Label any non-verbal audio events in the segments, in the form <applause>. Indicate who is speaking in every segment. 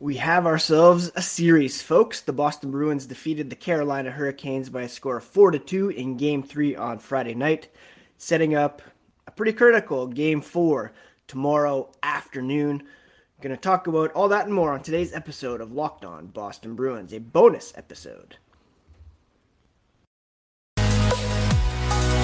Speaker 1: We have ourselves a series, folks. The Boston Bruins defeated the Carolina Hurricanes by a score of 4 to 2 in game 3 on Friday night, setting up a pretty critical game 4 tomorrow afternoon. Going to talk about all that and more on today's episode of Locked On Boston Bruins, a bonus episode.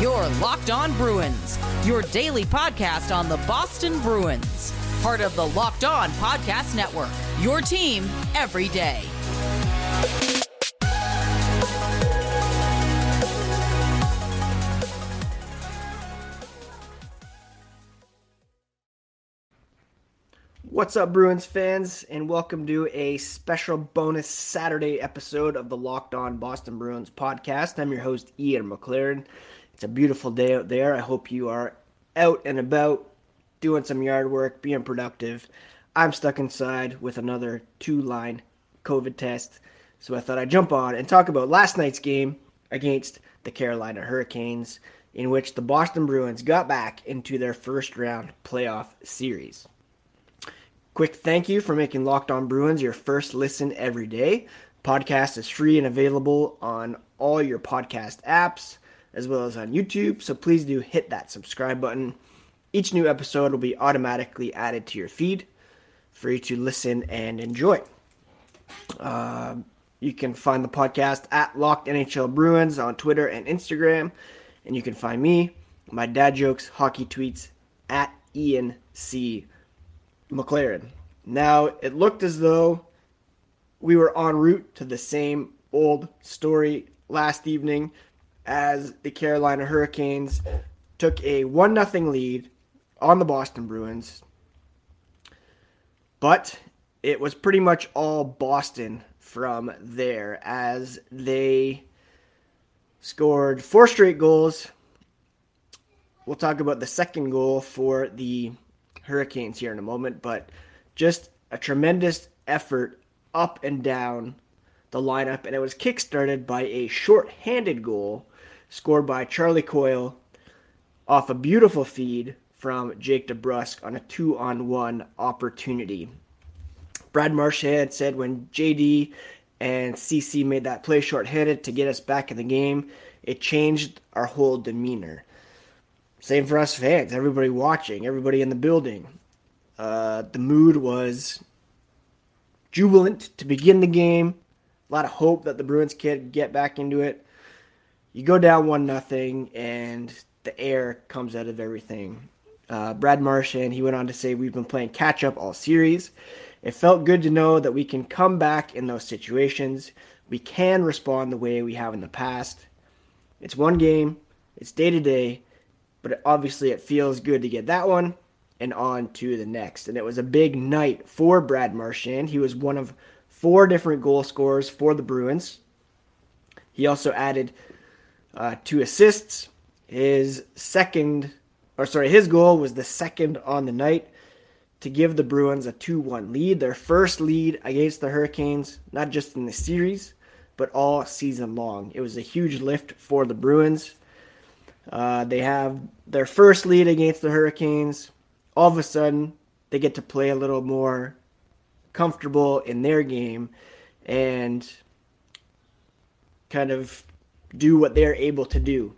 Speaker 2: Your Locked On Bruins, your daily podcast on the Boston Bruins, part of the Locked On Podcast Network. Your team every day.
Speaker 1: What's up, Bruins fans, and welcome to a special bonus Saturday episode of the Locked On Boston Bruins podcast. I'm your host, Ian McLaren. It's a beautiful day out there. I hope you are out and about doing some yard work, being productive. I'm stuck inside with another two line COVID test, so I thought I'd jump on and talk about last night's game against the Carolina Hurricanes, in which the Boston Bruins got back into their first round playoff series. Quick thank you for making Locked On Bruins your first listen every day. Podcast is free and available on all your podcast apps as well as on YouTube, so please do hit that subscribe button. Each new episode will be automatically added to your feed for you to listen and enjoy. Uh, you can find the podcast at Locked NHL Bruins on Twitter and Instagram, and you can find me, my dad jokes, hockey tweets at Ian C. McLaren. Now, it looked as though we were en route to the same old story last evening as the Carolina Hurricanes took a 1 0 lead on the Boston Bruins. But it was pretty much all Boston from there as they scored four straight goals. We'll talk about the second goal for the Hurricanes here in a moment, but just a tremendous effort up and down the lineup, and it was kickstarted by a short-handed goal scored by Charlie Coyle off a beautiful feed from Jake DeBrusk on a two-on-one opportunity. Brad Marchand said when JD and CC made that play short-handed to get us back in the game, it changed our whole demeanor. Same for us fans, everybody watching, everybody in the building. Uh, the mood was jubilant to begin the game. A lot of hope that the Bruins could get back into it. You go down one nothing, and the air comes out of everything. Uh, Brad Marchand, he went on to say, "We've been playing catch up all series. It felt good to know that we can come back in those situations. We can respond the way we have in the past. It's one game. It's day to day." but obviously it feels good to get that one and on to the next. And it was a big night for Brad Marchand. He was one of four different goal scorers for the Bruins. He also added uh, two assists. His second, or sorry, his goal was the second on the night to give the Bruins a 2 1 lead, their first lead against the Hurricanes, not just in the series, but all season long. It was a huge lift for the Bruins. Uh, they have their first lead against the Hurricanes. All of a sudden, they get to play a little more comfortable in their game and kind of do what they're able to do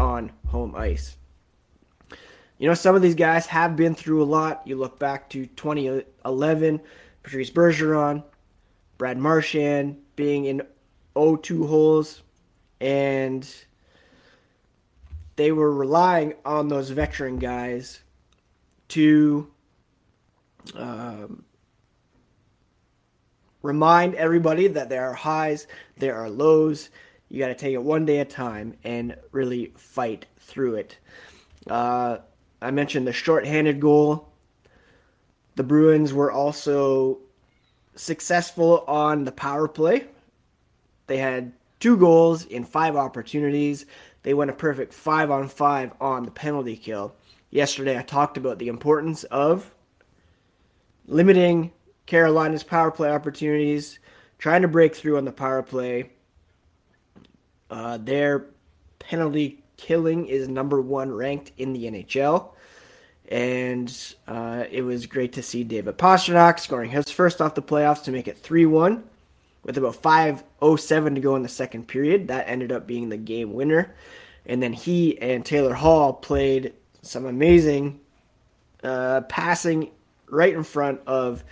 Speaker 1: on home ice. You know, some of these guys have been through a lot. You look back to 2011, Patrice Bergeron, Brad Marchand being in 0-2 holes, and they were relying on those veteran guys to um, remind everybody that there are highs, there are lows. You got to take it one day at a time and really fight through it. Uh, I mentioned the short-handed goal. The Bruins were also successful on the power play. They had two goals in five opportunities. They went a perfect five on five on the penalty kill. Yesterday, I talked about the importance of limiting Carolina's power play opportunities, trying to break through on the power play. Uh, their penalty killing is number one ranked in the NHL. And uh, it was great to see David Pastrnak scoring his first off the playoffs to make it 3 1 with about 5.07 to go in the second period. That ended up being the game winner. And then he and Taylor Hall played some amazing uh, passing right in front of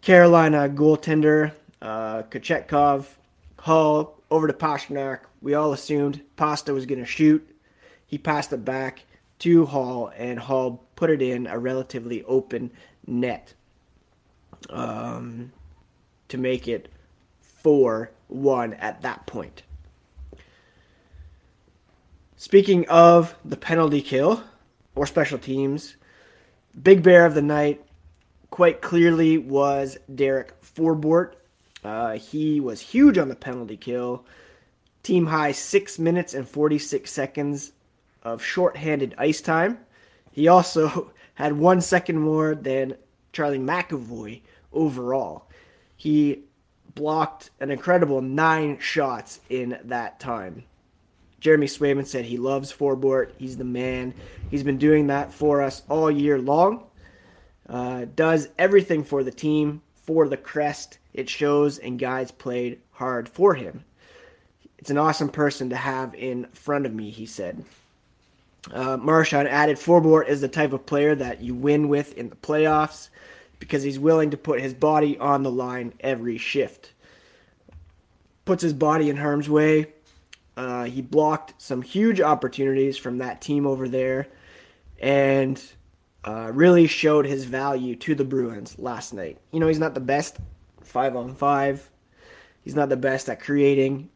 Speaker 1: Carolina goaltender uh, Kochetkov. Hall over to Pastrnak. We all assumed Pasta was going to shoot. He passed it back to Hall, and Hall put it in a relatively open net um, to make it 4 1 at that point. Speaking of the penalty kill or special teams, big bear of the night quite clearly was Derek Forbort. Uh, he was huge on the penalty kill. Team high 6 minutes and 46 seconds of shorthanded ice time. He also <laughs> had one second more than Charlie McAvoy overall. He blocked an incredible nine shots in that time. Jeremy Swayman said he loves Forbort. He's the man. He's been doing that for us all year long. Uh, does everything for the team, for the crest. It shows, and guys played hard for him. It's an awesome person to have in front of me, he said. Uh, Marchand added Forbort is the type of player that you win with in the playoffs because he's willing to put his body on the line every shift. Puts his body in harm's way. Uh, he blocked some huge opportunities from that team over there and uh, really showed his value to the Bruins last night. You know, he's not the best five on five, he's not the best at creating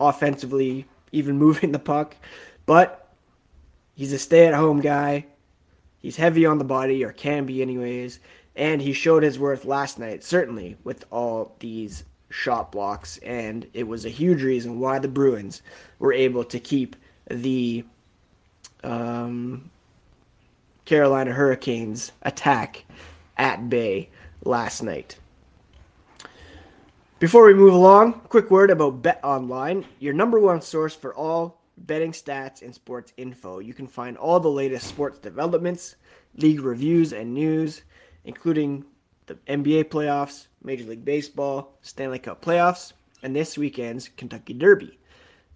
Speaker 1: offensively, even <laughs> moving the puck, but he's a stay at home guy. He's heavy on the body, or can be, anyways. And he showed his worth last night, certainly, with all these shot blocks. And it was a huge reason why the Bruins were able to keep the um, Carolina Hurricanes attack at bay last night. Before we move along, quick word about BetOnline, your number one source for all betting stats and sports info. You can find all the latest sports developments, league reviews, and news, including the NBA playoffs, Major League Baseball, Stanley Cup playoffs, and this weekend's Kentucky Derby.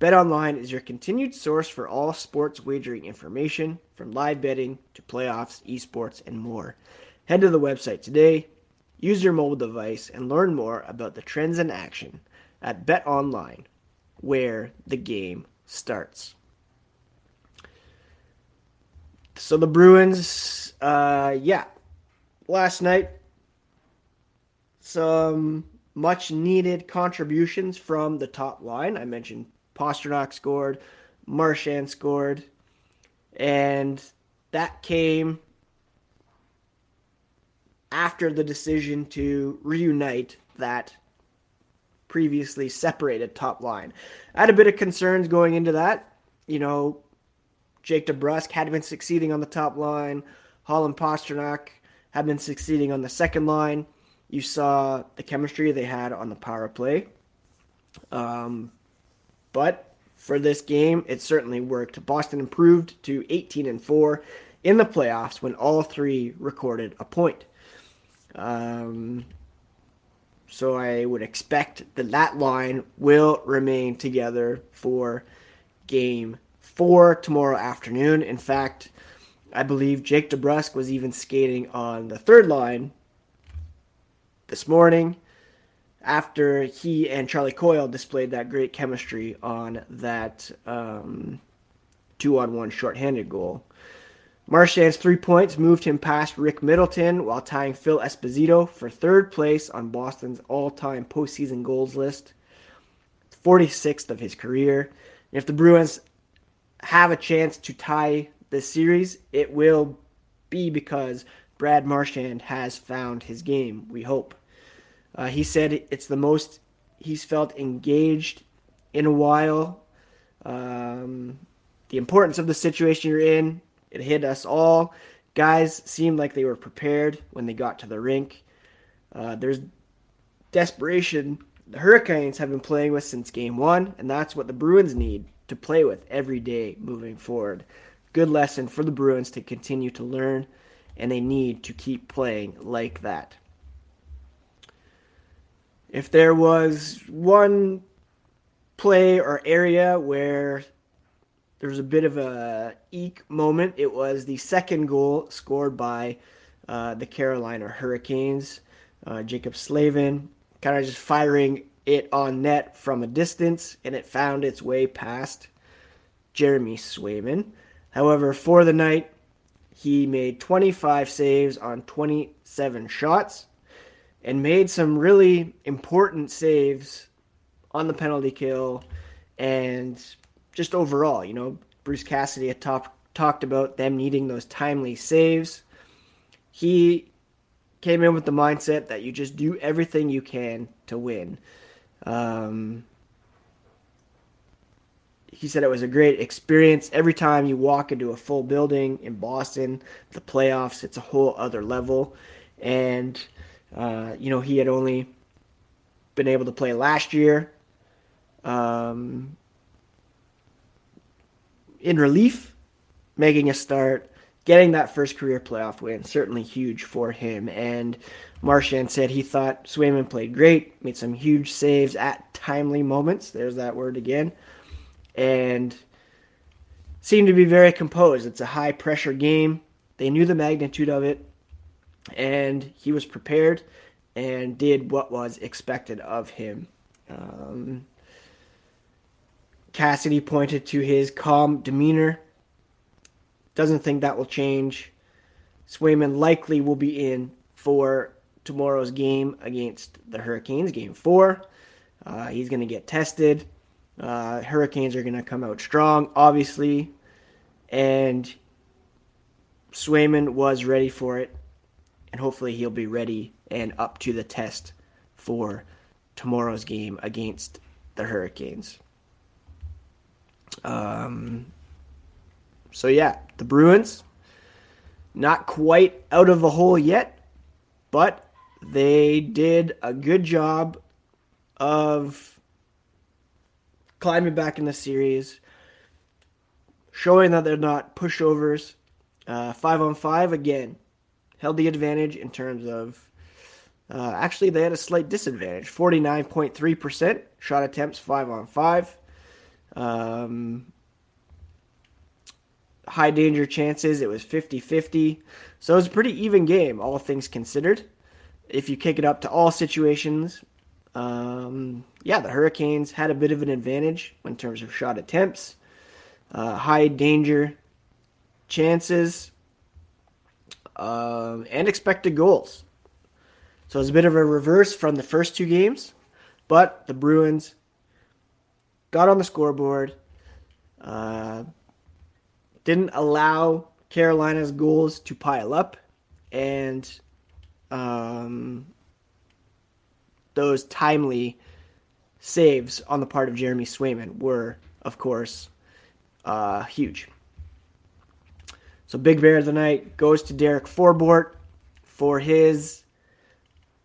Speaker 1: BetOnline is your continued source for all sports wagering information, from live betting to playoffs, esports, and more. Head to the website today, use your mobile device, and learn more about the trends in action at BetOnline, where the game starts. So the Bruins, uh, yeah, last night, some much needed contributions from the top line. I mentioned Pastrnak scored, Marchand scored, and that came after the decision to reunite that previously separated top line. I had a bit of concerns going into that. You know, Jake DeBrusk had been succeeding on the top line. Hall and Pastrnak had been succeeding on the second line. You saw the chemistry they had on the power play. Um, but for this game, it certainly worked. Boston improved to 18 and 4 in the playoffs when all three recorded a point. Um, so I would expect that that line will remain together for game four tomorrow afternoon. In fact, I believe Jake DeBrusk was even skating on the third line this morning after he and Charlie Coyle displayed that great chemistry on that um, two on one shorthanded goal. Marchand's three points moved him past Rick Middleton while tying Phil Esposito for third place on Boston's all time postseason goals list. 46th of his career. if the Bruins have a chance to tie this series, it will be because Brad Marchand has found his game, we hope. Uh, he said it's the most he's felt engaged in a while. Um, the importance of the situation you're in it hit us all. Guys seemed like they were prepared when they got to the rink. Uh, there's desperation the Hurricanes have been playing with since game one, and that's what the Bruins need to play with every day moving forward. good lesson for the Bruins to continue to learn, and they need to keep playing like that. If there was one play or area where there was a bit of a eek moment, it was the second goal scored by uh, the Carolina Hurricanes. Uh, Jaccob Slavin kind of just firing it on net from a distance, and it found its way past Jeremy Swayman. However, for the night, he made 25 saves on 27 shots and made some really important saves on the penalty kill and just overall. You know, Bruce Cassidy had talk, talked about them needing those timely saves. He came in with the mindset that you just do everything you can to win. Um, he said it was a great experience. Every time you walk into a full building in Boston, the playoffs, it's a whole other level. And, uh, you know, he had only been able to play last year um, in relief, making a start getting that first career playoff win certainly huge for him. And Marchand said he thought Swayman played great, made some huge saves at timely moments. There's that word again, and seemed to be very composed. It's a high pressure game. They knew the magnitude of it, and he was prepared and did what was expected of him. Um, Cassidy pointed to his calm demeanor doesn't think that will change. Swayman likely will be in for tomorrow's game against the Hurricanes, game four. Uh, he's going to get tested. Uh, Hurricanes are going to come out strong, obviously. And Swayman was ready for it. And hopefully he'll be ready and up to the test for tomorrow's game against the Hurricanes. Um, so yeah, the Bruins not quite out of the hole yet, but they did a good job of climbing back in the series, showing that they're not pushovers. Uh, five on five again, held the advantage in terms of. Uh, actually, they had a slight disadvantage. Forty nine point three percent shot attempts, five on five. Um, high danger chances, it was 50 50. So it was a pretty even game, all things considered. If you kick it up to all situations, um, yeah, the Hurricanes had a bit of an advantage in terms of shot attempts, uh, high danger chances, um, and expected goals. So it was a bit of a reverse from the first two games, but the Bruins got on the scoreboard. Uh, didn't allow Carolina's goals to pile up, and um, those timely saves on the part of Jeremy Swayman were, of course, uh, huge. So Big Bear of the night goes to Derek Forbort for his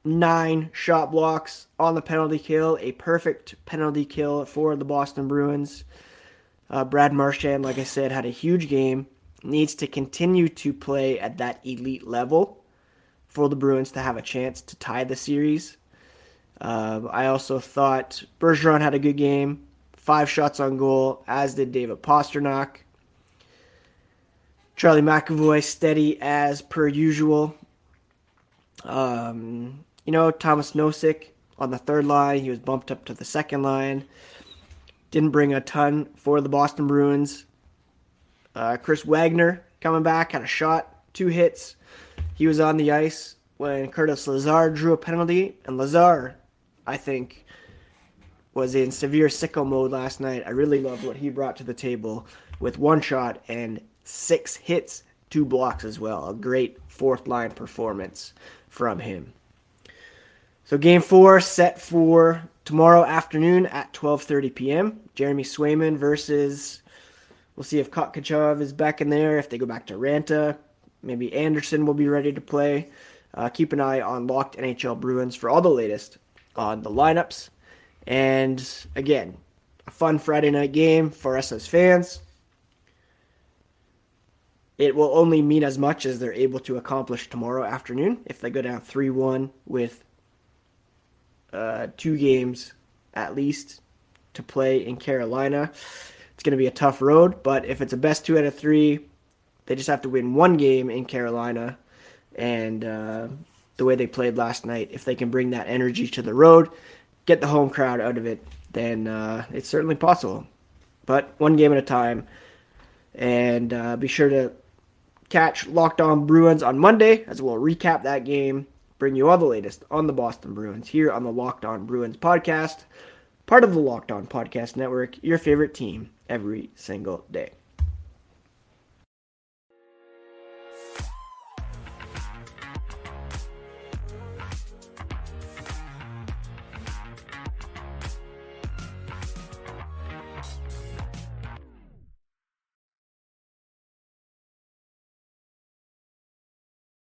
Speaker 1: nine shot blocks on the penalty kill, a perfect penalty kill for the Boston Bruins. Uh, Brad Marchand, like I said, had a huge game. Needs to continue to play at that elite level for the Bruins to have a chance to tie the series. Uh, I also thought Bergeron had a good game, five shots on goal, as did David Pastrnak. Charlie McAvoy steady as per usual. Um, you know, Tomas Nosek on the third line, he was bumped up to the second line. Didn't bring a ton for the Boston Bruins. Uh, Chris Wagner coming back, had a shot, two hits. He was on the ice when Curtis Lazar drew a penalty, and Lazar, I think, was in severe sicko mode last night. I really loved what he brought to the table with one shot and six hits, two blocks as well. A great fourth line performance from him. So game four set for tomorrow afternoon at 12:30 p.m. Jeremy Swayman versus. We'll see if Kotkachov is back in there. If they go back to Raanta, maybe Andersen will be ready to play. Uh, keep an eye on Locked NHL Bruins for all the latest on the lineups. And again, a fun Friday night game for us as fans. it will only mean as much as they're able to accomplish tomorrow afternoon. If they go down 3 1 with uh, two games at least to play in Carolina, it's going to be a tough road. But if it's a best two out of three, they just have to win one game in Carolina. And uh, the way they played last night, if they can bring that energy to the road, get the home crowd out of it, then uh, it's certainly possible. But one game at a time. And uh, be sure to catch Locked On Bruins on Monday as we'll recap that game, bring you all the latest on the Boston Bruins here on the Locked On Bruins podcast, part of the Locked On Podcast Network, your favorite team every single day.